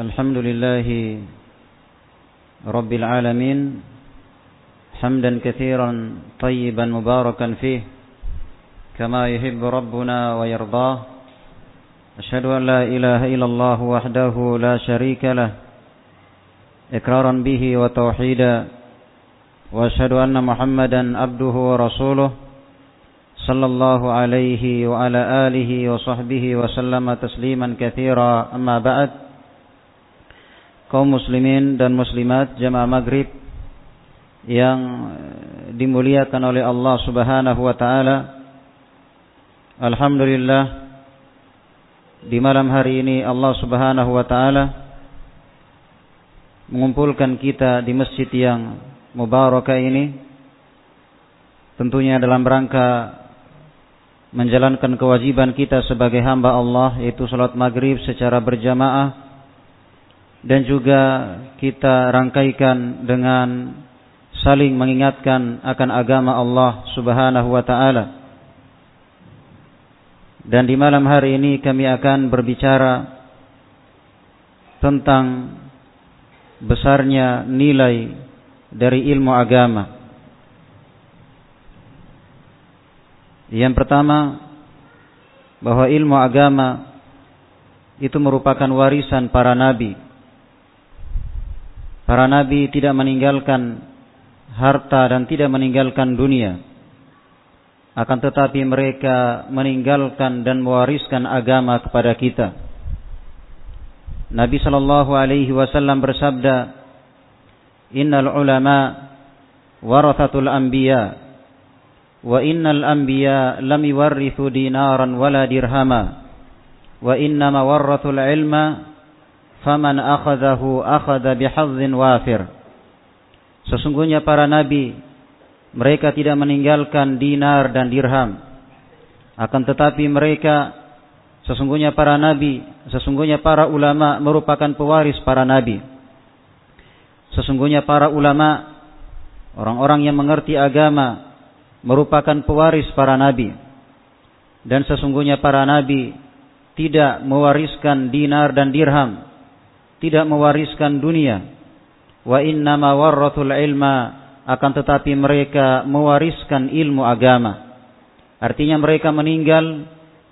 الحمد لله رب العالمين حمدا كثيرا طيبا مباركا فيه كما يحب ربنا ويرضاه. أشهد أن لا إله إلا الله وحده لا شريك له إكرارا به وتوحيدا. وأشهد أن محمدا عبده ورسوله صلى الله عليه وعلى آله وصحبه وسلم تسليما كثيرا. أما بعد kaum muslimin dan muslimat jamaah maghrib yang dimuliakan oleh Allah subhanahu wa ta'ala. Alhamdulillah di malam hari ini Allah subhanahu wa ta'ala mengumpulkan kita di masjid yang mubarakah ini. Tentunya dalam rangka menjalankan kewajiban kita sebagai hamba Allah yaitu salat maghrib secara berjamaah dan juga kita rangkaikan dengan saling mengingatkan akan agama Allah Subhanahu wa taala. Dan di malam hari ini kami akan berbicara tentang besarnya nilai dari ilmu agama. Yang pertama bahwa ilmu agama itu merupakan warisan para nabi Para nabi tidak meninggalkan harta dan tidak meninggalkan dunia. Akan tetapi mereka meninggalkan dan mewariskan agama kepada kita. Nabi sallallahu alaihi wasallam bersabda, "Innal ulama warathatul anbiya wa innal anbiya lam yuwarrithu dinaran wala dirhama wa innama warrathul ilma faman akhadahu akhadha bihazzin wafir. Sesungguhnya para nabi mereka tidak meninggalkan dinar dan dirham. Akan tetapi mereka sesungguhnya para nabi, sesungguhnya para ulama merupakan pewaris para nabi. Sesungguhnya para ulama orang-orang yang mengerti agama merupakan pewaris para nabi. Dan sesungguhnya para nabi tidak mewariskan dinar dan dirham tidak mewariskan dunia. Wa innama warrathul ilma akan tetapi mereka mewariskan ilmu agama. Artinya mereka meninggal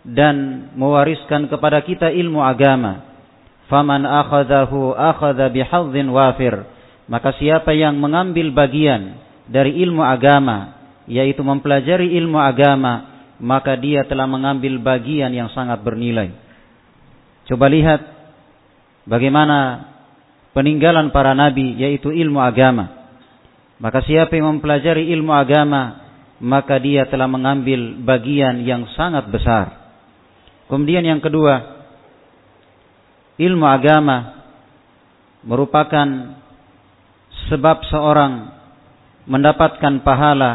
dan mewariskan kepada kita ilmu agama. Faman akhadahu akhadha bihadzin wafir. Maka siapa yang mengambil bagian dari ilmu agama, yaitu mempelajari ilmu agama, maka dia telah mengambil bagian yang sangat bernilai. Coba lihat bagaimana peninggalan para nabi yaitu ilmu agama. Maka siapa yang mempelajari ilmu agama, maka dia telah mengambil bagian yang sangat besar. Kemudian yang kedua, ilmu agama merupakan sebab seorang mendapatkan pahala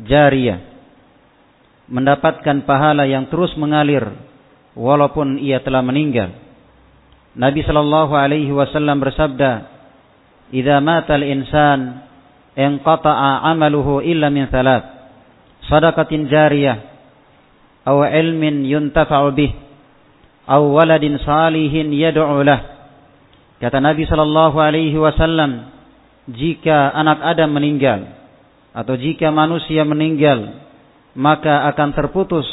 jariah, mendapatkan pahala yang terus mengalir walaupun ia telah meninggal. Nabi sallallahu alaihi wasallam bersabda, "Idza mata al-insan inqata'a 'amaluhu illa min thalath: shadaqatin jariyah aw ilmin yuntafa'u bih aw waladin salihin yad'u lah." Kata Nabi sallallahu alaihi wasallam, jika anak Adam meninggal atau jika manusia meninggal, maka akan terputus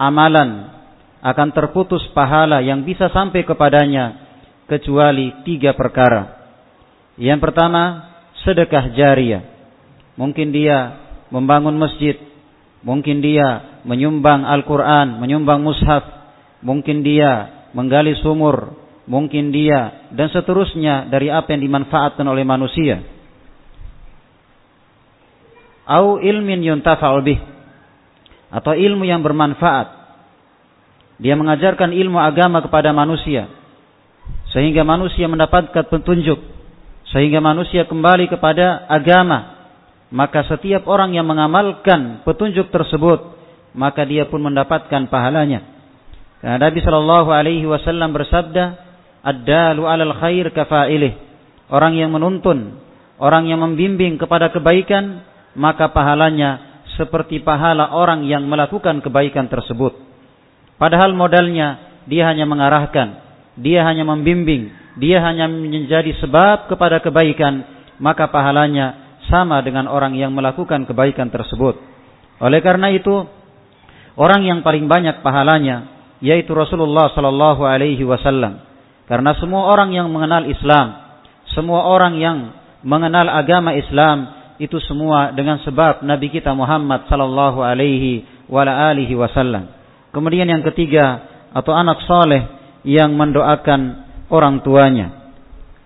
amalan akan terputus pahala yang bisa sampai kepadanya kecuali tiga perkara. Yang pertama, sedekah jariah. Mungkin dia membangun masjid, mungkin dia menyumbang Al-Qur'an, menyumbang mushaf, mungkin dia menggali sumur, mungkin dia dan seterusnya dari apa yang dimanfaatkan oleh manusia. Au ilmin yuntafa'u bih atau ilmu yang bermanfaat dia mengajarkan ilmu agama kepada manusia. Sehingga manusia mendapatkan petunjuk. Sehingga manusia kembali kepada agama. Maka setiap orang yang mengamalkan petunjuk tersebut. Maka dia pun mendapatkan pahalanya. Karena Nabi Shallallahu Alaihi Wasallam bersabda, "Ad-dalu alal khair kafailih." Orang yang menuntun, orang yang membimbing kepada kebaikan, maka pahalanya seperti pahala orang yang melakukan kebaikan tersebut. Padahal modalnya dia hanya mengarahkan, dia hanya membimbing, dia hanya menjadi sebab kepada kebaikan, maka pahalanya sama dengan orang yang melakukan kebaikan tersebut. Oleh karena itu, orang yang paling banyak pahalanya yaitu Rasulullah sallallahu alaihi wasallam. Karena semua orang yang mengenal Islam, semua orang yang mengenal agama Islam itu semua dengan sebab Nabi kita Muhammad sallallahu alaihi wasallam. Kemudian yang ketiga atau anak soleh yang mendoakan orang tuanya.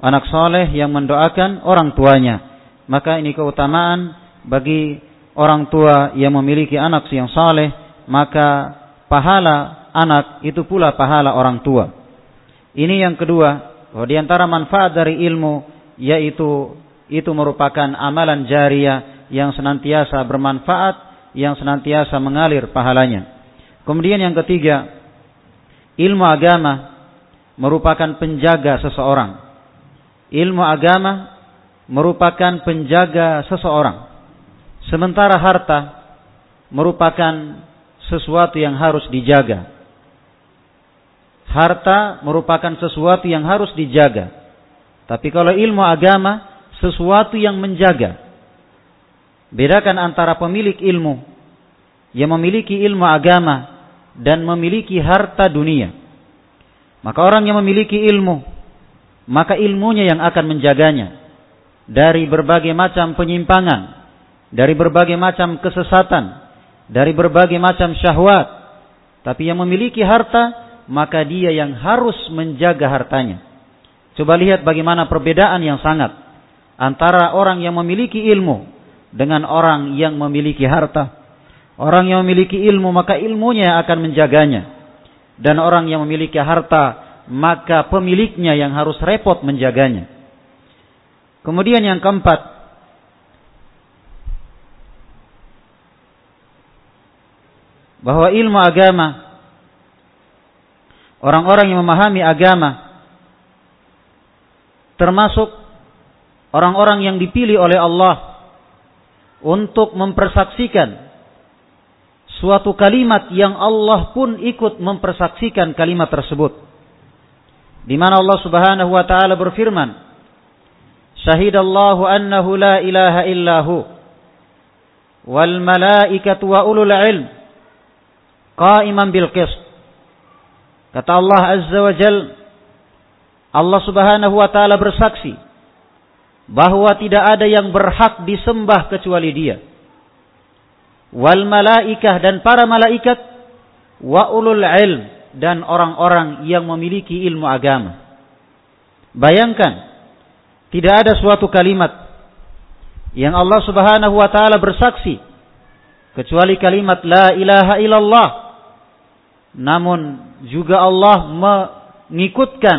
Anak soleh yang mendoakan orang tuanya. Maka ini keutamaan bagi orang tua yang memiliki anak yang soleh. Maka pahala anak itu pula pahala orang tua. Ini yang kedua. Di antara manfaat dari ilmu yaitu itu merupakan amalan jariah yang senantiasa bermanfaat, yang senantiasa mengalir pahalanya. Kemudian yang ketiga, ilmu agama merupakan penjaga seseorang. Ilmu agama merupakan penjaga seseorang. Sementara harta merupakan sesuatu yang harus dijaga. Harta merupakan sesuatu yang harus dijaga. Tapi kalau ilmu agama sesuatu yang menjaga. Bedakan antara pemilik ilmu yang memiliki ilmu agama dan memiliki harta dunia. Maka orang yang memiliki ilmu, maka ilmunya yang akan menjaganya dari berbagai macam penyimpangan, dari berbagai macam kesesatan, dari berbagai macam syahwat. Tapi yang memiliki harta, maka dia yang harus menjaga hartanya. Coba lihat bagaimana perbedaan yang sangat antara orang yang memiliki ilmu dengan orang yang memiliki harta. Orang yang memiliki ilmu maka ilmunya akan menjaganya dan orang yang memiliki harta maka pemiliknya yang harus repot menjaganya. Kemudian yang keempat, bahwa ilmu agama orang-orang yang memahami agama termasuk orang-orang yang dipilih oleh Allah untuk mempersaksikan suatu kalimat yang Allah pun ikut mempersaksikan kalimat tersebut. Di mana Allah Subhanahu wa taala berfirman, "Syahidallahu annahu la ilaha illahu wal malaikatu wa ulul ilm qa'iman bil qist." Kata Allah Azza wa Jal, Allah Subhanahu wa taala bersaksi bahwa tidak ada yang berhak disembah kecuali Dia wal malaikah dan para malaikat wa ulul ilm dan orang-orang yang memiliki ilmu agama. Bayangkan tidak ada suatu kalimat yang Allah Subhanahu wa taala bersaksi kecuali kalimat la ilaha illallah. Namun juga Allah mengikutkan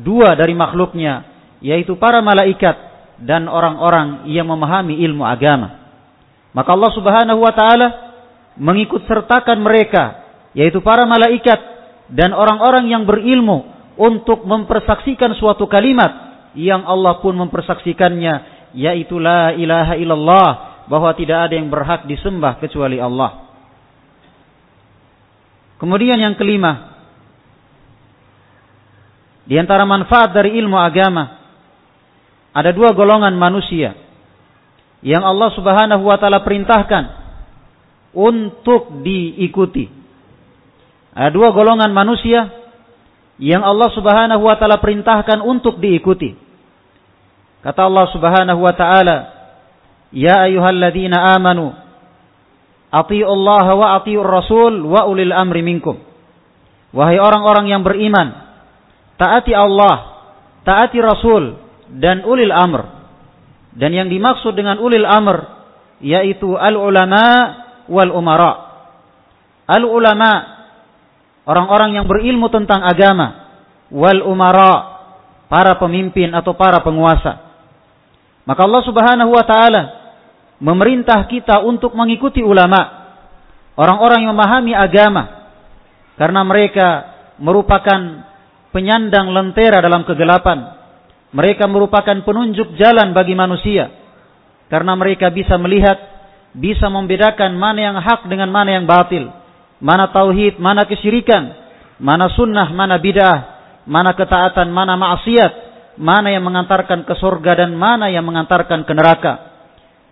dua dari makhluknya yaitu para malaikat dan orang-orang yang memahami ilmu agama. Maka Allah Subhanahu wa taala mengikut sertakan mereka yaitu para malaikat dan orang-orang yang berilmu untuk mempersaksikan suatu kalimat yang Allah pun mempersaksikannya yaitu la ilaha illallah bahwa tidak ada yang berhak disembah kecuali Allah. Kemudian yang kelima di antara manfaat dari ilmu agama ada dua golongan manusia yang Allah Subhanahu wa taala perintahkan untuk diikuti. Ada dua golongan manusia yang Allah Subhanahu wa taala perintahkan untuk diikuti. Kata Allah Subhanahu wa taala, "Ya ayyuhalladzina amanu Allah wa atii'ur rasul wa ulil amri minkum." Wahai orang-orang yang beriman, taati Allah, taati Rasul dan ulil amr dan yang dimaksud dengan ulil amr yaitu al-ulama wal umara. Al-ulama orang-orang yang berilmu tentang agama wal umara para pemimpin atau para penguasa. Maka Allah Subhanahu wa taala memerintah kita untuk mengikuti ulama, orang-orang yang memahami agama karena mereka merupakan penyandang lentera dalam kegelapan mereka merupakan penunjuk jalan bagi manusia. Karena mereka bisa melihat, bisa membedakan mana yang hak dengan mana yang batil. Mana tauhid, mana kesyirikan. Mana sunnah, mana bid'ah. Mana ketaatan, mana maksiat. mana yang mengantarkan ke surga dan mana yang mengantarkan ke neraka.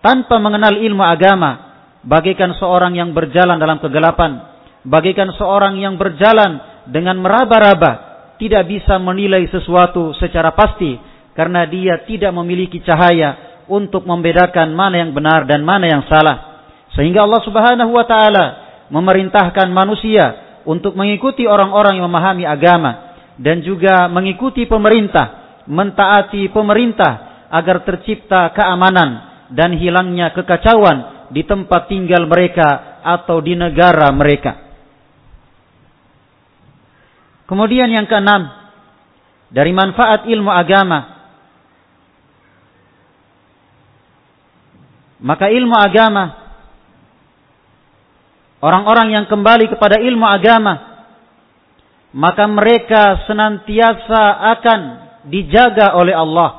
Tanpa mengenal ilmu agama, bagaikan seorang yang berjalan dalam kegelapan, bagaikan seorang yang berjalan dengan meraba-raba, tidak bisa menilai sesuatu secara pasti karena dia tidak memiliki cahaya untuk membedakan mana yang benar dan mana yang salah. Sehingga Allah Subhanahu wa taala memerintahkan manusia untuk mengikuti orang-orang yang memahami agama dan juga mengikuti pemerintah, mentaati pemerintah agar tercipta keamanan dan hilangnya kekacauan di tempat tinggal mereka atau di negara mereka. Kemudian yang keenam, dari manfaat ilmu agama, maka ilmu agama, orang-orang yang kembali kepada ilmu agama, maka mereka senantiasa akan dijaga oleh Allah.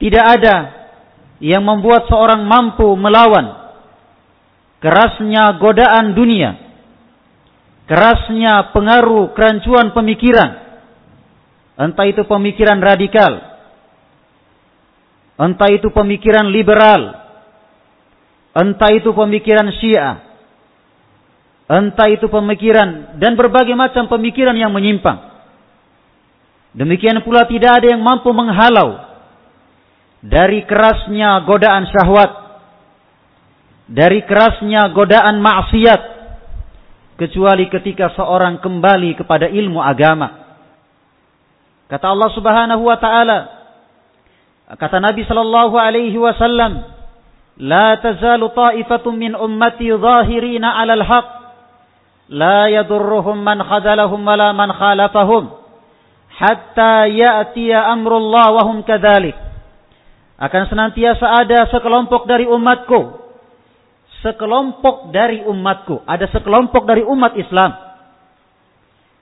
Tidak ada yang membuat seorang mampu melawan kerasnya godaan dunia, kerasnya pengaruh kerancuan pemikiran, entah itu pemikiran radikal, entah itu pemikiran liberal, entah itu pemikiran syiah, Entah itu pemikiran dan berbagai macam pemikiran yang menyimpang. Demikian pula tidak ada yang mampu menghalau dari kerasnya godaan syahwat, dari kerasnya godaan maksiat, kecuali ketika seorang kembali kepada ilmu agama. Kata Allah Subhanahu wa taala, Kata Nabi sallallahu alaihi wasallam, لا تزال طائفة من أمتي ظاهرين على الحق لا يضرهم من خذلهم ولا من خالفهم حتى يأتي أمر الله وهم كذلك Akan senantiasa ada sekelompok dari umatku. Sekelompok dari umatku, ada sekelompok dari umat Islam.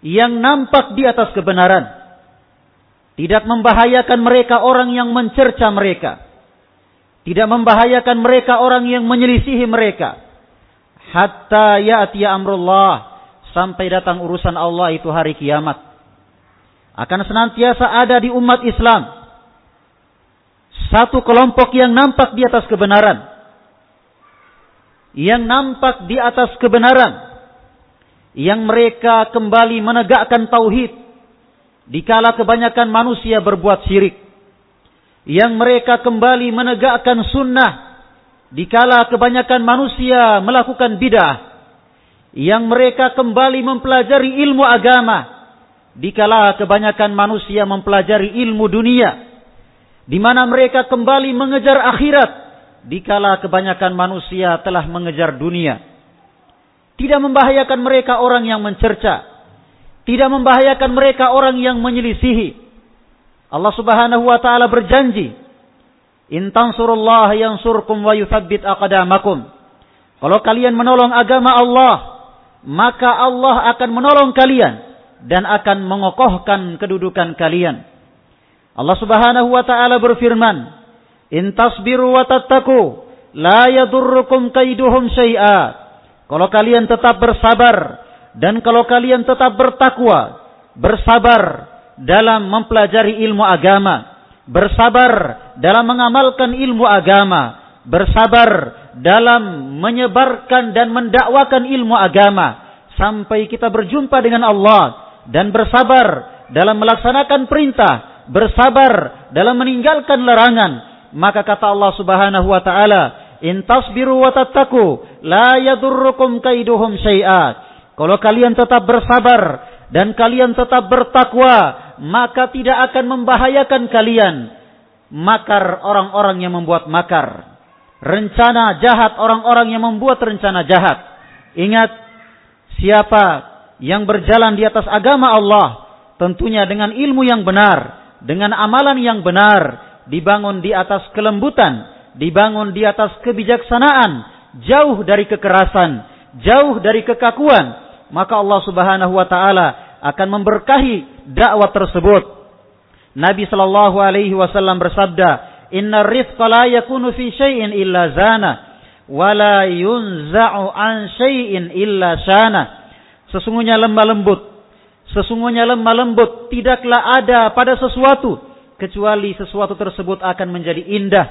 Yang nampak di atas kebenaran, tidak membahayakan mereka orang yang mencerca mereka. Tidak membahayakan mereka orang yang menyelisihi mereka. Hatta ya'ti amrullah sampai datang urusan Allah itu hari kiamat. Akan senantiasa ada di umat Islam. Satu kelompok yang nampak di atas kebenaran. Yang nampak di atas kebenaran. Yang mereka kembali menegakkan tauhid dikala kebanyakan manusia berbuat syirik yang mereka kembali menegakkan sunnah dikala kebanyakan manusia melakukan bidah yang mereka kembali mempelajari ilmu agama dikala kebanyakan manusia mempelajari ilmu dunia di mana mereka kembali mengejar akhirat dikala kebanyakan manusia telah mengejar dunia. Tidak membahayakan mereka orang yang mencerca tidak membahayakan mereka orang yang menyelisihi Allah Subhanahu wa taala berjanji In tansurullah yansurkum wa yuthabbit aqdamakum. Kalau kalian menolong agama Allah, maka Allah akan menolong kalian dan akan mengokohkan kedudukan kalian. Allah Subhanahu wa taala berfirman, "In tasbiru wa tattaqu, la yadurrukum kaiduhum syai'a." Kalau kalian tetap bersabar dan kalau kalian tetap bertakwa, bersabar dalam mempelajari ilmu agama, bersabar dalam mengamalkan ilmu agama, bersabar dalam menyebarkan dan mendakwakan ilmu agama sampai kita berjumpa dengan Allah dan bersabar dalam melaksanakan perintah, bersabar dalam meninggalkan larangan, maka kata Allah Subhanahu wa taala, "In tasbiru wa tattaqu, la yadurrukum kaiduhum syai'a." Kalau kalian tetap bersabar dan kalian tetap bertakwa, maka tidak akan membahayakan kalian makar orang-orang yang membuat makar. Rencana jahat orang-orang yang membuat rencana jahat. Ingat, siapa yang berjalan di atas agama Allah, tentunya dengan ilmu yang benar, dengan amalan yang benar, dibangun di atas kelembutan, dibangun di atas kebijaksanaan, jauh dari kekerasan, jauh dari kekakuan, maka Allah Subhanahu wa taala akan memberkahi dakwah tersebut. Nabi sallallahu alaihi wasallam bersabda, "Inna rizqa la yakunu fi syai'in illa zana, wa la yunza'u an syai'in illa sana." Sesungguhnya lemah lembut, Sesungguhnya lemah lembut tidaklah ada pada sesuatu kecuali sesuatu tersebut akan menjadi indah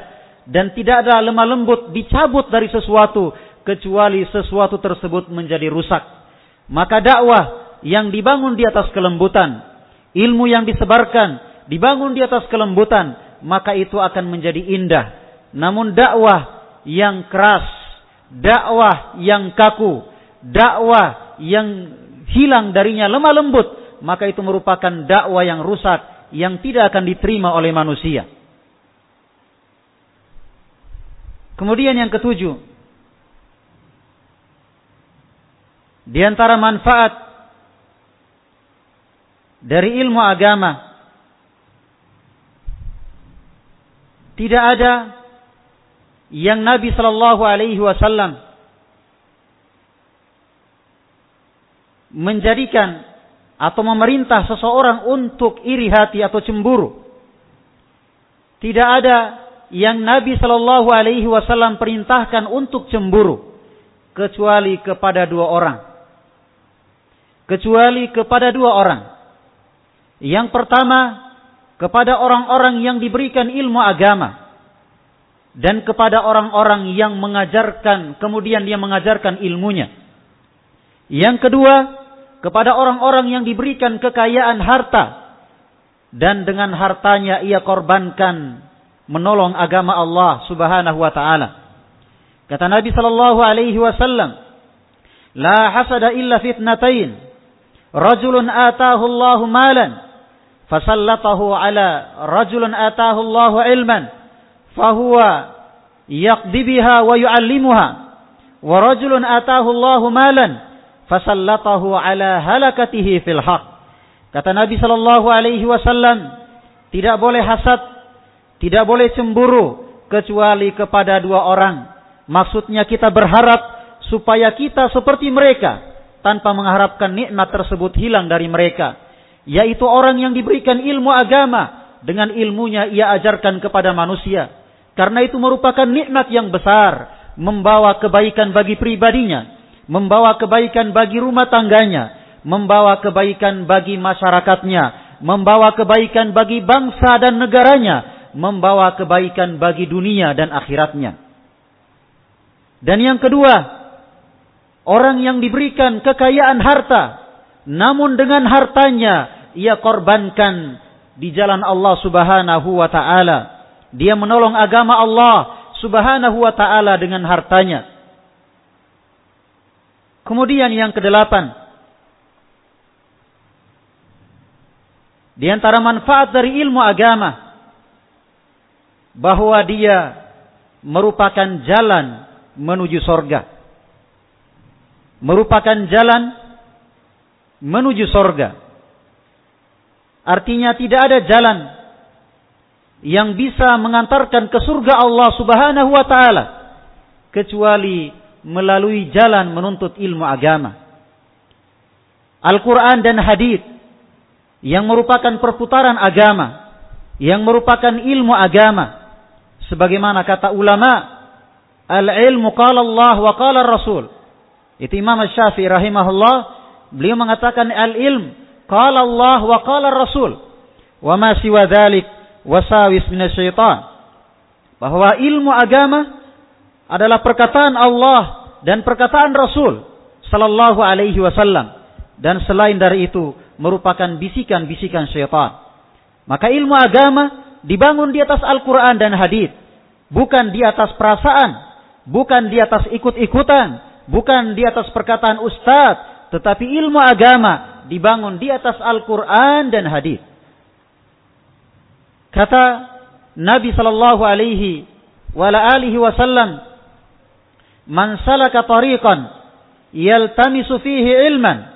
dan tidak ada lemah lembut dicabut dari sesuatu kecuali sesuatu tersebut menjadi rusak. Maka dakwah yang dibangun di atas kelembutan, ilmu yang disebarkan dibangun di atas kelembutan, maka itu akan menjadi indah. Namun dakwah yang keras, dakwah yang kaku, dakwah yang hilang darinya lemah lembut, maka itu merupakan dakwah yang rusak yang tidak akan diterima oleh manusia. Kemudian yang ketujuh, di antara manfaat dari ilmu agama tidak ada yang Nabi Shallallahu Alaihi Wasallam menjadikan atau memerintah seseorang untuk iri hati atau cemburu. Tidak ada yang Nabi Shallallahu Alaihi Wasallam perintahkan untuk cemburu kecuali kepada dua orang. Kecuali kepada dua orang. Yang pertama kepada orang-orang yang diberikan ilmu agama dan kepada orang-orang yang mengajarkan kemudian dia mengajarkan ilmunya. Yang kedua kepada orang-orang yang diberikan kekayaan harta dan dengan hartanya ia korbankan menolong agama Allah Subhanahu wa taala. Kata Nabi sallallahu alaihi wasallam, "La hasada illa fitnatain. Rajulun atahu Allahu malan fasallatahu ala rajulun atahu Allahu ilman fahuwa yaqdi biha wa yu'allimuha wa rajulun atahu Allahu malan fasallatahu ala halakatihi fil haq. Kata Nabi sallallahu alaihi wasallam, tidak boleh hasad, tidak boleh cemburu kecuali kepada dua orang. Maksudnya kita berharap supaya kita seperti mereka tanpa mengharapkan nikmat tersebut hilang dari mereka, yaitu orang yang diberikan ilmu agama dengan ilmunya ia ajarkan kepada manusia. Karena itu merupakan nikmat yang besar, membawa kebaikan bagi pribadinya membawa kebaikan bagi rumah tangganya, membawa kebaikan bagi masyarakatnya, membawa kebaikan bagi bangsa dan negaranya, membawa kebaikan bagi dunia dan akhiratnya. Dan yang kedua, orang yang diberikan kekayaan harta, namun dengan hartanya ia korbankan di jalan Allah Subhanahu wa taala. Dia menolong agama Allah Subhanahu wa taala dengan hartanya. Kemudian yang kedelapan. Di antara manfaat dari ilmu agama. Bahwa dia merupakan jalan menuju sorga. Merupakan jalan menuju sorga. Artinya tidak ada jalan yang bisa mengantarkan ke surga Allah subhanahu wa ta'ala. Kecuali melalui jalan menuntut ilmu agama. Al-Quran dan hadith yang merupakan perputaran agama, yang merupakan ilmu agama. Sebagaimana kata ulama, al-ilmu qala Allah wa qala Rasul. Itu Imam Syafi'i rahimahullah, beliau mengatakan al-ilm qala Allah wa qala Rasul. Wa ma siwa dhalik wasawis minasyaitan. Bahwa ilmu agama adalah perkataan Allah dan perkataan Rasul sallallahu alaihi wasallam dan selain dari itu merupakan bisikan-bisikan syaitan. Maka ilmu agama dibangun di atas Al-Qur'an dan hadis, bukan di atas perasaan, bukan di atas ikut-ikutan, bukan di atas perkataan ustaz, tetapi ilmu agama dibangun di atas Al-Qur'an dan hadis. Kata Nabi sallallahu alaihi wa alihi wasallam Man salaka tariqan yaltamisu fihi ilman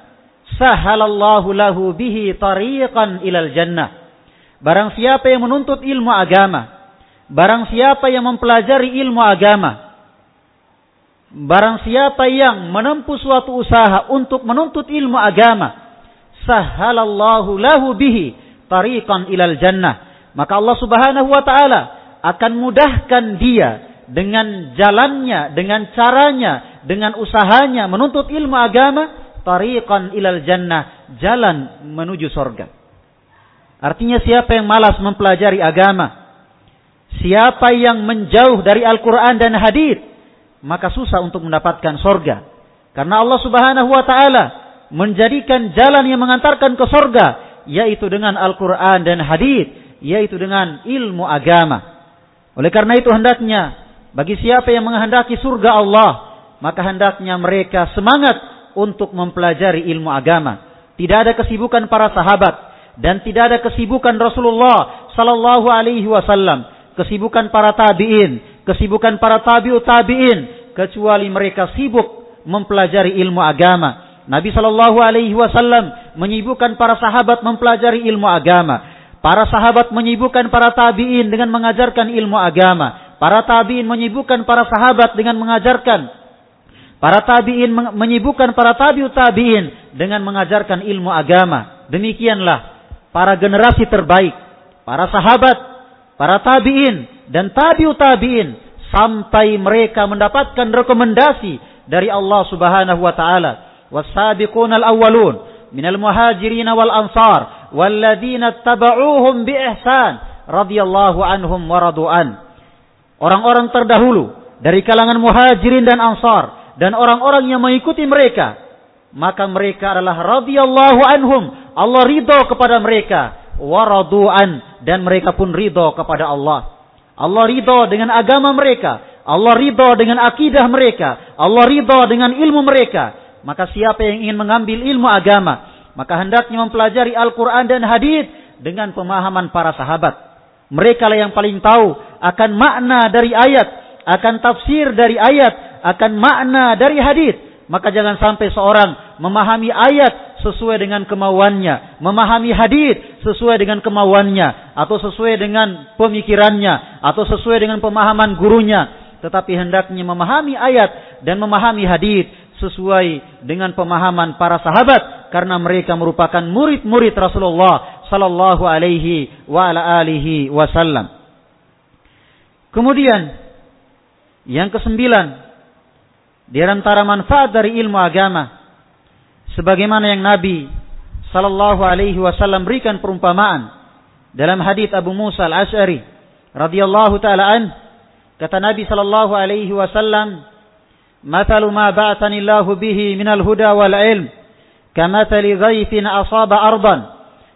sahalallahu lahu bihi tariqan ilal jannah. Barang siapa yang menuntut ilmu agama, barang siapa yang mempelajari ilmu agama, barang siapa yang menempuh suatu usaha untuk menuntut ilmu agama, sahalallahu lahu bihi tariqan ilal jannah. Maka Allah Subhanahu wa taala akan mudahkan dia dengan jalannya, dengan caranya, dengan usahanya menuntut ilmu agama tariqan ilal jannah, jalan menuju sorga. Artinya siapa yang malas mempelajari agama, siapa yang menjauh dari Al-Quran dan hadith, maka susah untuk mendapatkan sorga. Karena Allah subhanahu wa ta'ala menjadikan jalan yang mengantarkan ke sorga, yaitu dengan Al-Quran dan hadith, yaitu dengan ilmu agama. Oleh karena itu hendaknya, bagi siapa yang menghendaki surga Allah, maka hendaknya mereka semangat untuk mempelajari ilmu agama. Tidak ada kesibukan para sahabat dan tidak ada kesibukan Rasulullah sallallahu alaihi wasallam, kesibukan para tabi'in, kesibukan para tabi'ut tabi'in kecuali mereka sibuk mempelajari ilmu agama. Nabi sallallahu alaihi wasallam menyibukkan para sahabat mempelajari ilmu agama. Para sahabat menyibukkan para tabi'in dengan mengajarkan ilmu agama. Para tabi'in menyibukkan para sahabat dengan mengajarkan Para tabi'in menyibukkan para tabi'ut tabi'in dengan mengajarkan ilmu agama. Demikianlah para generasi terbaik, para sahabat, para tabi'in dan tabi'ut tabi'in sampai mereka mendapatkan rekomendasi dari Allah Subhanahu wa taala. Was-sabiqunal awwalun minal muhajirin wal ansar walladzina tabauhum bi ihsan radhiyallahu anhum wa radu'an. Orang-orang terdahulu dari kalangan muhajirin dan ansar dan orang-orang yang mengikuti mereka maka mereka adalah radhiyallahu anhum Allah ridho kepada mereka waradu'an dan mereka pun ridho kepada Allah Allah ridho dengan agama mereka. Allah ridho dengan akidah mereka. Allah ridho dengan ilmu mereka. Maka siapa yang ingin mengambil ilmu agama maka hendaknya mempelajari Al-Quran dan hadis dengan pemahaman para sahabat. Mereka lah yang paling tahu akan makna dari ayat akan tafsir dari ayat akan makna dari hadis, maka jangan sampai seorang memahami ayat sesuai dengan kemauannya, memahami hadis sesuai dengan kemauannya, atau sesuai dengan pemikirannya, atau sesuai dengan pemahaman gurunya, tetapi hendaknya memahami ayat dan memahami hadis sesuai dengan pemahaman para sahabat karena mereka merupakan murid-murid Rasulullah sallallahu alaihi wa ala alihi wasallam. Kemudian yang kesembilan di antara manfaat dari ilmu agama sebagaimana yang Nabi sallallahu alaihi wasallam berikan perumpamaan dalam hadis Abu Musa Al-Asy'ari radhiyallahu taala an kata Nabi sallallahu alaihi wasallam "Mathalu ma ba'athani Allahu bihi minal huda wal ilm kamathali ghaythin asaba ardan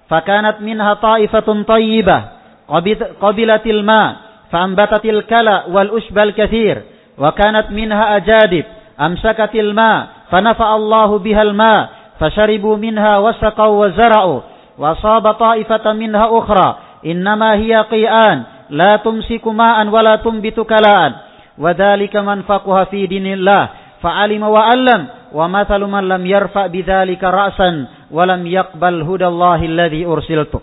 fakanat minha ta'ifatun tayyibah qabilatil ma fa'ambatatil kala wal ushbal kathir wa kanat minha ajadib amsakatil ma fanafa Allahu bihal ma fasharibu minha wasaqaw wa zara'u wa asaba ta'ifatan minha ukhra innama hiya qi'an la tumsiku ma'an wa la tumbitu kala'an wa dhalika man faqaha fi dinillah fa'alima wa 'allam wa mathalu man lam yarfa bidzalika ra'san wa lam yaqbal hudallahi alladhi ursiltu.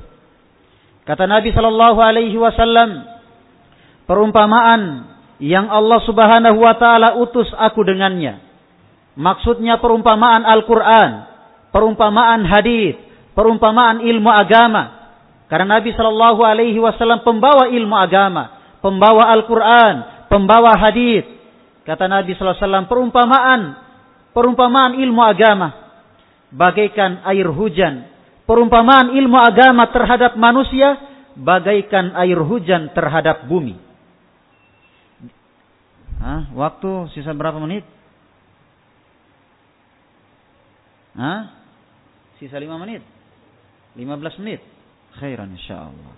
Kata Nabi sallallahu alaihi wasallam perumpamaan yang Allah Subhanahu wa taala utus aku dengannya. Maksudnya perumpamaan Al-Qur'an, perumpamaan hadis, perumpamaan ilmu agama. Karena Nabi Shallallahu alaihi wasallam pembawa ilmu agama, pembawa Al-Qur'an, pembawa hadis. Kata Nabi sallallahu alaihi wasallam perumpamaan perumpamaan ilmu agama bagaikan air hujan. Perumpamaan ilmu agama terhadap manusia bagaikan air hujan terhadap bumi. Hah? Waktu sisa berapa menit? Hah? Sisa lima menit? Lima belas menit? Khairan insyaallah.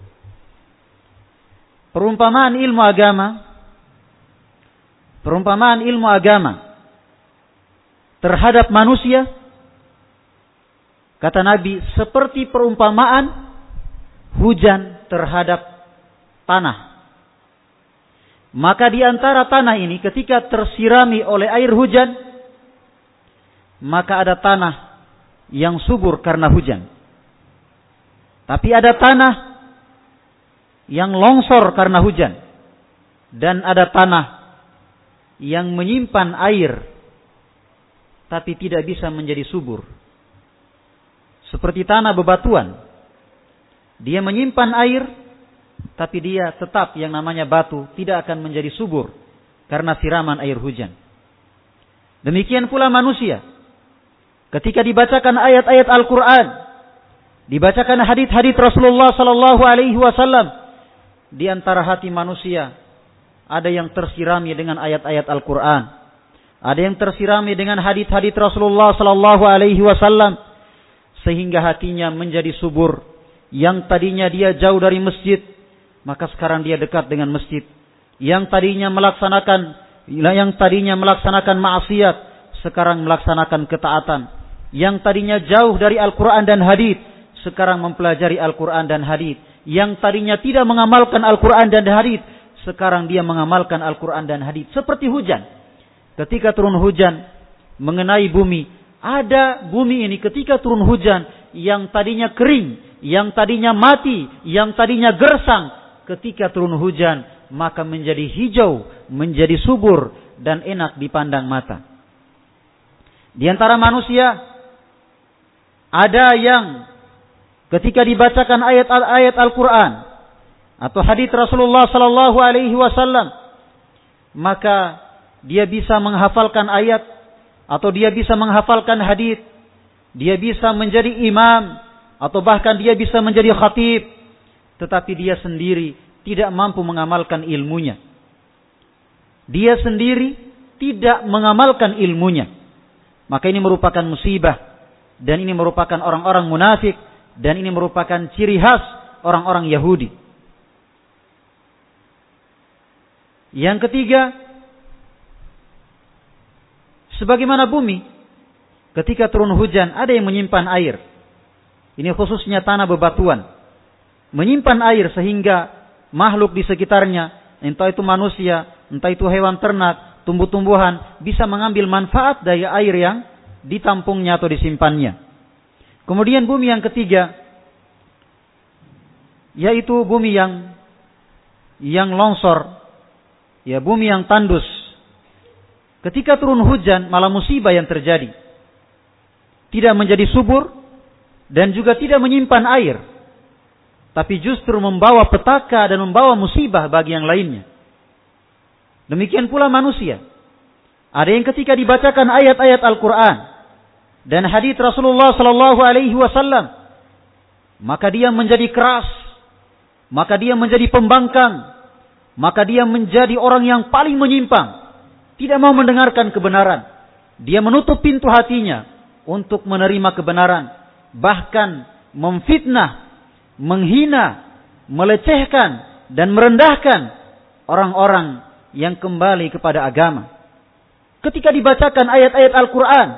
Perumpamaan ilmu agama Perumpamaan ilmu agama terhadap manusia kata Nabi seperti perumpamaan hujan terhadap tanah maka di antara tanah ini ketika tersirami oleh air hujan, maka ada tanah yang subur karena hujan. Tapi ada tanah yang longsor karena hujan. Dan ada tanah yang menyimpan air tapi tidak bisa menjadi subur. Seperti tanah bebatuan. Dia menyimpan air tapi dia tetap yang namanya batu tidak akan menjadi subur karena siraman air hujan. Demikian pula manusia. ketika dibacakan ayat-ayat Al-Quran, dibacakan hadith-hadith Rasulullah Sallallahu Alaihi Wasallam, di antara hati manusia ada yang tersirami dengan ayat-ayat Al-Quran, ada yang tersirami dengan hadith-hadith Rasulullah Sallallahu Alaihi Wasallam, sehingga hatinya menjadi subur. Yang tadinya dia jauh dari masjid, maka sekarang dia dekat dengan masjid. Yang tadinya melaksanakan yang tadinya melaksanakan maksiat, sekarang melaksanakan ketaatan. Yang tadinya jauh dari Al-Quran dan hadith, sekarang mempelajari Al-Quran dan hadith. Yang tadinya tidak mengamalkan Al-Quran dan hadith, sekarang dia mengamalkan Al-Quran dan hadith. Seperti hujan. Ketika turun hujan, mengenai bumi, ada bumi ini ketika turun hujan, yang tadinya kering, yang tadinya mati, yang tadinya gersang, ketika turun hujan, maka menjadi hijau, menjadi subur, dan enak dipandang mata. Di antara manusia, ada yang ketika dibacakan ayat-ayat Al-Quran atau hadits Rasulullah Sallallahu Alaihi Wasallam, maka dia bisa menghafalkan ayat atau dia bisa menghafalkan hadits, dia bisa menjadi imam atau bahkan dia bisa menjadi khatib, tetapi dia sendiri tidak mampu mengamalkan ilmunya. Dia sendiri tidak mengamalkan ilmunya. Maka ini merupakan musibah dan ini merupakan orang-orang munafik dan ini merupakan ciri khas orang-orang Yahudi. Yang ketiga, sebagaimana bumi ketika turun hujan ada yang menyimpan air. Ini khususnya tanah bebatuan. Menyimpan air sehingga makhluk di sekitarnya, entah itu manusia, entah itu hewan ternak, tumbuh-tumbuhan, bisa mengambil manfaat dari air yang ditampungnya atau disimpannya. Kemudian bumi yang ketiga yaitu bumi yang yang longsor, ya bumi yang tandus. Ketika turun hujan malah musibah yang terjadi. Tidak menjadi subur dan juga tidak menyimpan air. Tapi justru membawa petaka dan membawa musibah bagi yang lainnya. Demikian pula manusia. Ada yang ketika dibacakan ayat-ayat Al-Quran dan hadis Rasulullah Sallallahu Alaihi Wasallam, maka dia menjadi keras, maka dia menjadi pembangkang, maka dia menjadi orang yang paling menyimpang, tidak mau mendengarkan kebenaran. Dia menutup pintu hatinya untuk menerima kebenaran, bahkan memfitnah, menghina, melecehkan dan merendahkan orang-orang yang kembali kepada agama. Ketika dibacakan ayat-ayat Al-Quran,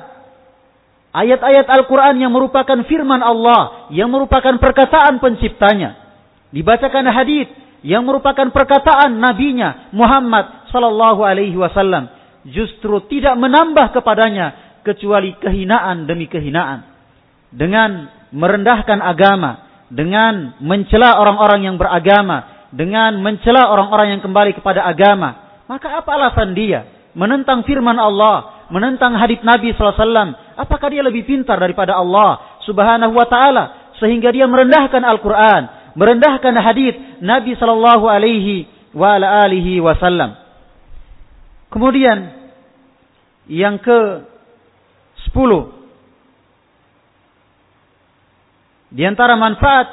ayat-ayat Al-Quran yang merupakan firman Allah, yang merupakan perkataan penciptanya. Dibacakan hadis yang merupakan perkataan nabinya Muhammad sallallahu alaihi wasallam justru tidak menambah kepadanya kecuali kehinaan demi kehinaan. Dengan merendahkan agama, dengan mencela orang-orang yang beragama, dengan mencela orang-orang yang kembali kepada agama, maka apa alasan dia menentang firman Allah, menentang hadits Nabi SAW, apakah dia lebih pintar daripada Allah Subhanahu wa taala sehingga dia merendahkan Al-Qur'an, merendahkan hadits Nabi sallallahu alaihi wa ala alihi wasallam. Kemudian yang ke 10 di antara manfaat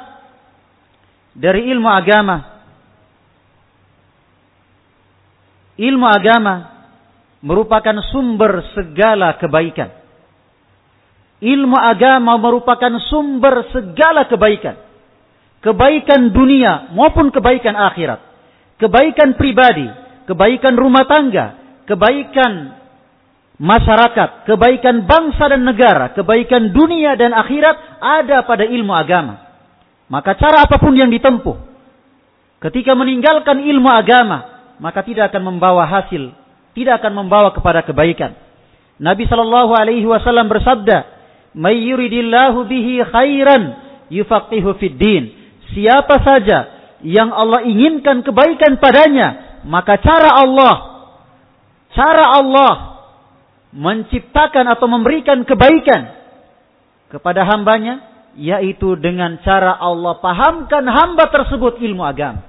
dari ilmu agama ilmu agama merupakan sumber segala kebaikan. Ilmu agama merupakan sumber segala kebaikan. Kebaikan dunia maupun kebaikan akhirat. Kebaikan pribadi, kebaikan rumah tangga, kebaikan masyarakat, kebaikan bangsa dan negara, kebaikan dunia dan akhirat ada pada ilmu agama. Maka cara apa pun yang ditempuh, ketika meninggalkan ilmu agama, maka tidak akan membawa hasil tidak akan membawa kepada kebaikan. Nabi Shallallahu Alaihi Wasallam bersabda, "May yuridillahu bihi khairan yufaqihu fid din." Siapa saja yang Allah inginkan kebaikan padanya, maka cara Allah, cara Allah menciptakan atau memberikan kebaikan kepada hambanya, yaitu dengan cara Allah pahamkan hamba tersebut ilmu agama.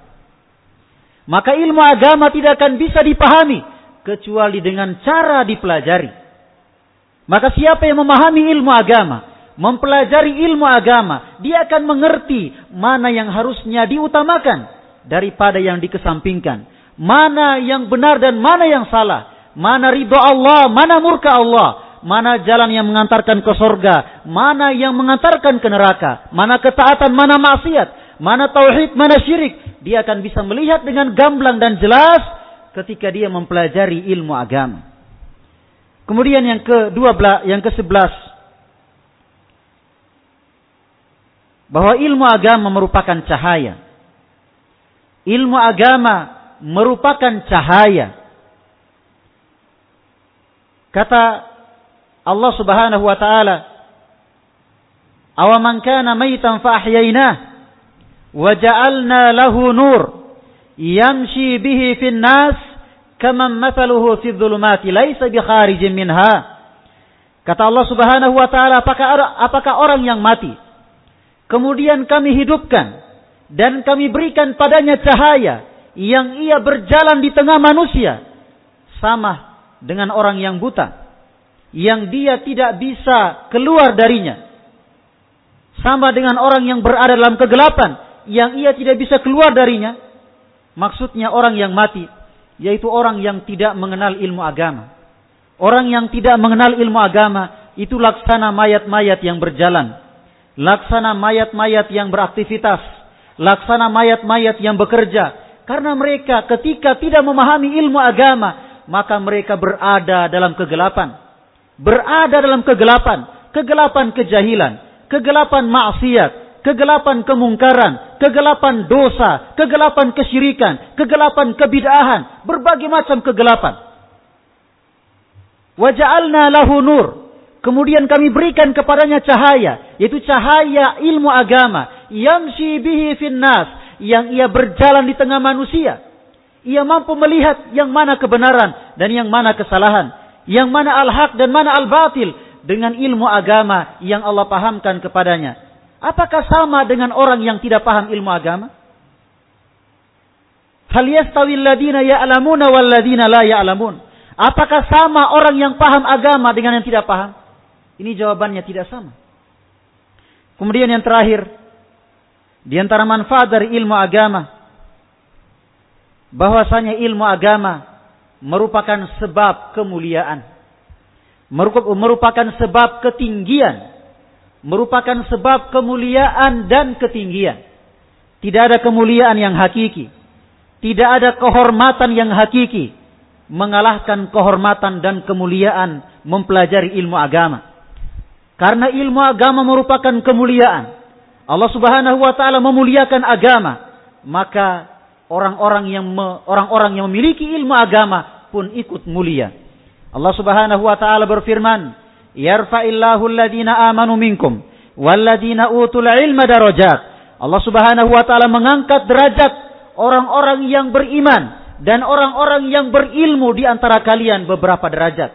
Maka ilmu agama tidak akan bisa dipahami kecuali dengan cara dipelajari. Maka siapa yang memahami ilmu agama, mempelajari ilmu agama, dia akan mengerti mana yang harusnya diutamakan daripada yang dikesampingkan. Mana yang benar dan mana yang salah. Mana ridho Allah, mana murka Allah. Mana jalan yang mengantarkan ke sorga. Mana yang mengantarkan ke neraka. Mana ketaatan, mana maksiat. Mana tauhid, mana syirik. Dia akan bisa melihat dengan gamblang dan jelas ketika dia mempelajari ilmu agama. Kemudian yang ke-12, yang ke-11 bahwa ilmu agama merupakan cahaya. Ilmu agama merupakan cahaya. Kata Allah Subhanahu wa taala, "Awaman kana maitan fa ahyaynah wa ja'alna lahu nur yamshi bihi fin nas kaman mathaluhu fi dhulumati laisa bi kharijin minha." Kata Allah Subhanahu wa taala, apakah apakah orang yang mati Kemudian kami hidupkan dan kami berikan padanya cahaya yang ia berjalan di tengah manusia sama dengan orang yang buta yang dia tidak bisa keluar darinya. Sama dengan orang yang berada dalam kegelapan yang ia tidak bisa keluar darinya. Maksudnya orang yang mati yaitu orang yang tidak mengenal ilmu agama. Orang yang tidak mengenal ilmu agama itu laksana mayat-mayat yang berjalan. Laksana mayat-mayat yang beraktivitas, laksana mayat-mayat yang bekerja. Karena mereka ketika tidak memahami ilmu agama, maka mereka berada dalam kegelapan. Berada dalam kegelapan, kegelapan kejahilan, kegelapan maksiat, kegelapan kemungkaran, kegelapan dosa, kegelapan kesyirikan, kegelapan kebid'ahan, berbagai macam kegelapan. Waja'alna lahu nur. Kemudian kami berikan kepadanya cahaya, yaitu cahaya ilmu agama, yang bihi finnas, yang ia berjalan di tengah manusia. Ia mampu melihat yang mana kebenaran dan yang mana kesalahan, yang mana al-haq dan mana al-batil dengan ilmu agama yang Allah pahamkan kepadanya. Apakah sama dengan orang yang tidak paham ilmu agama? Hal yastawi alladhina ya'lamuna wal ladina la ya'lamun. Apakah sama orang yang paham agama dengan yang tidak paham? Ini jawabannya tidak sama. Kemudian yang terakhir, di antara manfaat dari ilmu agama, bahwasanya ilmu agama merupakan sebab kemuliaan, merupakan sebab ketinggian, merupakan sebab kemuliaan dan ketinggian. Tidak ada kemuliaan yang hakiki, tidak ada kehormatan yang hakiki, mengalahkan kehormatan dan kemuliaan mempelajari ilmu agama. Karena ilmu agama merupakan kemuliaan. Allah Subhanahu wa taala memuliakan agama, maka orang-orang yang orang-orang yang memiliki ilmu agama pun ikut mulia. Allah Subhanahu wa taala berfirman, "Yarfa'illahu alladhina amanu minkum walladhina utul ilma darajat." Allah Subhanahu wa taala mengangkat derajat orang-orang yang beriman dan orang-orang yang berilmu di antara kalian beberapa derajat.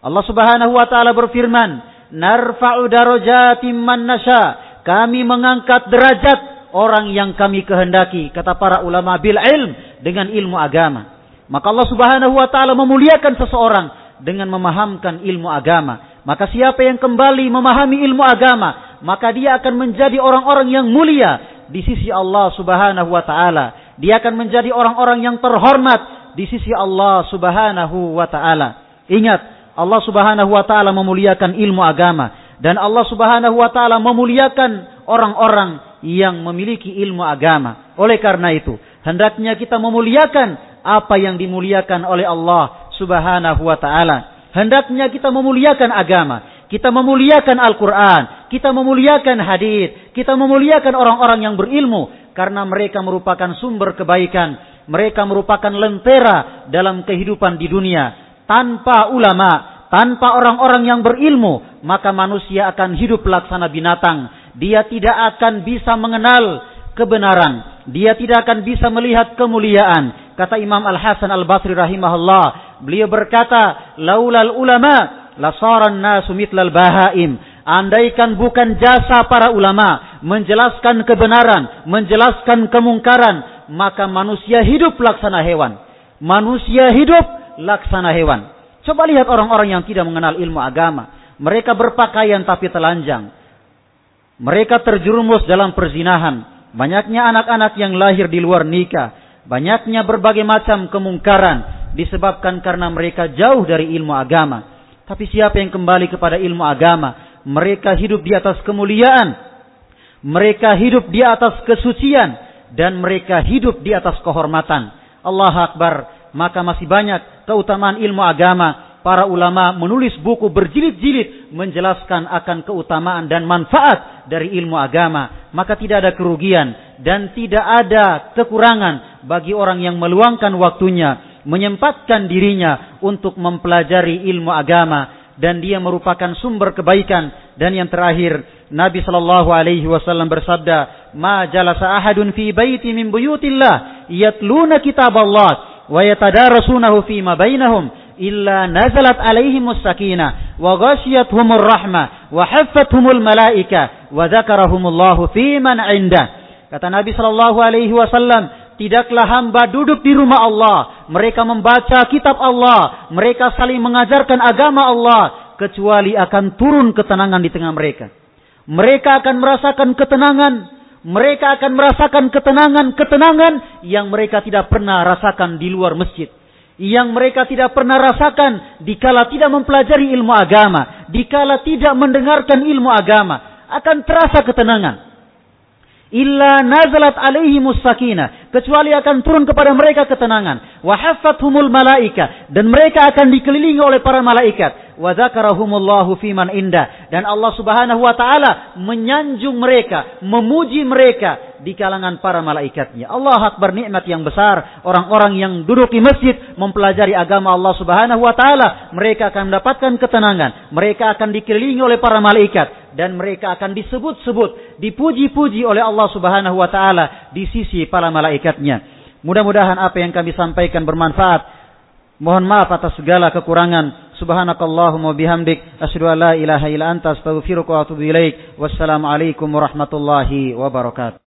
Allah Subhanahu wa taala berfirman, narfa'u darajatim man nasha. Kami mengangkat derajat orang yang kami kehendaki. Kata para ulama bil ilm dengan ilmu agama. Maka Allah subhanahu wa ta'ala memuliakan seseorang dengan memahamkan ilmu agama. Maka siapa yang kembali memahami ilmu agama, maka dia akan menjadi orang-orang yang mulia di sisi Allah subhanahu wa ta'ala. Dia akan menjadi orang-orang yang terhormat di sisi Allah subhanahu wa ta'ala. Ingat, Allah Subhanahu wa taala memuliakan ilmu agama dan Allah Subhanahu wa taala memuliakan orang-orang yang memiliki ilmu agama. Oleh karena itu, hendaknya kita memuliakan apa yang dimuliakan oleh Allah Subhanahu wa taala. Hendaknya kita memuliakan agama, kita memuliakan Al-Qur'an, kita memuliakan hadis, kita memuliakan orang-orang yang berilmu karena mereka merupakan sumber kebaikan, mereka merupakan lentera dalam kehidupan di dunia tanpa ulama, tanpa orang-orang yang berilmu, maka manusia akan hidup laksana binatang. Dia tidak akan bisa mengenal kebenaran. Dia tidak akan bisa melihat kemuliaan. Kata Imam Al-Hasan Al-Basri rahimahullah. Beliau berkata, Laulal ulama, lasaran nasu mitlal bahaim. Andaikan bukan jasa para ulama menjelaskan kebenaran, menjelaskan kemungkaran, maka manusia hidup laksana hewan. Manusia hidup laksana hewan. Coba lihat orang-orang yang tidak mengenal ilmu agama. Mereka berpakaian tapi telanjang. Mereka terjerumus dalam perzinahan. Banyaknya anak-anak yang lahir di luar nikah. Banyaknya berbagai macam kemungkaran disebabkan karena mereka jauh dari ilmu agama. Tapi siapa yang kembali kepada ilmu agama, mereka hidup di atas kemuliaan, mereka hidup di atas kesucian, dan mereka hidup di atas kehormatan. Allah Akbar, maka masih banyak keutamaan ilmu agama. Para ulama menulis buku berjilid-jilid menjelaskan akan keutamaan dan manfaat dari ilmu agama. Maka tidak ada kerugian dan tidak ada kekurangan bagi orang yang meluangkan waktunya menyempatkan dirinya untuk mempelajari ilmu agama. Dan dia merupakan sumber kebaikan. Dan yang terakhir Nabi sallallahu alaihi wasallam bersabda ma jalasa ahadun fi baiti min buyutillah yatluna kitab Allah wa yatadarasunahu fi ma bainahum illa nazalat alaihimus sakinah wa ghashiyatuhumur rahmah wa haffathumul malaika wa dzakarahumullahu fi man indah kata Nabi sallallahu alaihi wasallam Tidaklah hamba duduk di rumah Allah. Mereka membaca kitab Allah. Mereka saling mengajarkan agama Allah. Kecuali akan turun ketenangan di tengah mereka. Mereka akan merasakan ketenangan. Mereka akan merasakan ketenangan-ketenangan yang mereka tidak pernah rasakan di luar masjid. Yang mereka tidak pernah rasakan dikala tidak mempelajari ilmu agama. Dikala tidak mendengarkan ilmu agama. Akan terasa ketenangan illa nazalat alaihi sakinah kecuali akan turun kepada mereka ketenangan wa haffathumul malaika dan mereka akan dikelilingi oleh para malaikat wa dzakarahumullahu fiman inda dan Allah Subhanahu wa taala menyanjung mereka memuji mereka di kalangan para malaikatnya. Allah akbar nikmat yang besar. Orang-orang yang duduk di masjid mempelajari agama Allah subhanahu wa ta'ala. Mereka akan mendapatkan ketenangan. Mereka akan dikelilingi oleh para malaikat. Dan mereka akan disebut-sebut. Dipuji-puji oleh Allah subhanahu wa ta'ala. Di sisi para malaikatnya. Mudah-mudahan apa yang kami sampaikan bermanfaat. Mohon maaf atas segala kekurangan. Subhanakallahumma bihamdik. Asyadu an la ilaha ila anta astaghfiruka wa atubu ilaik. Wassalamualaikum warahmatullahi wabarakatuh.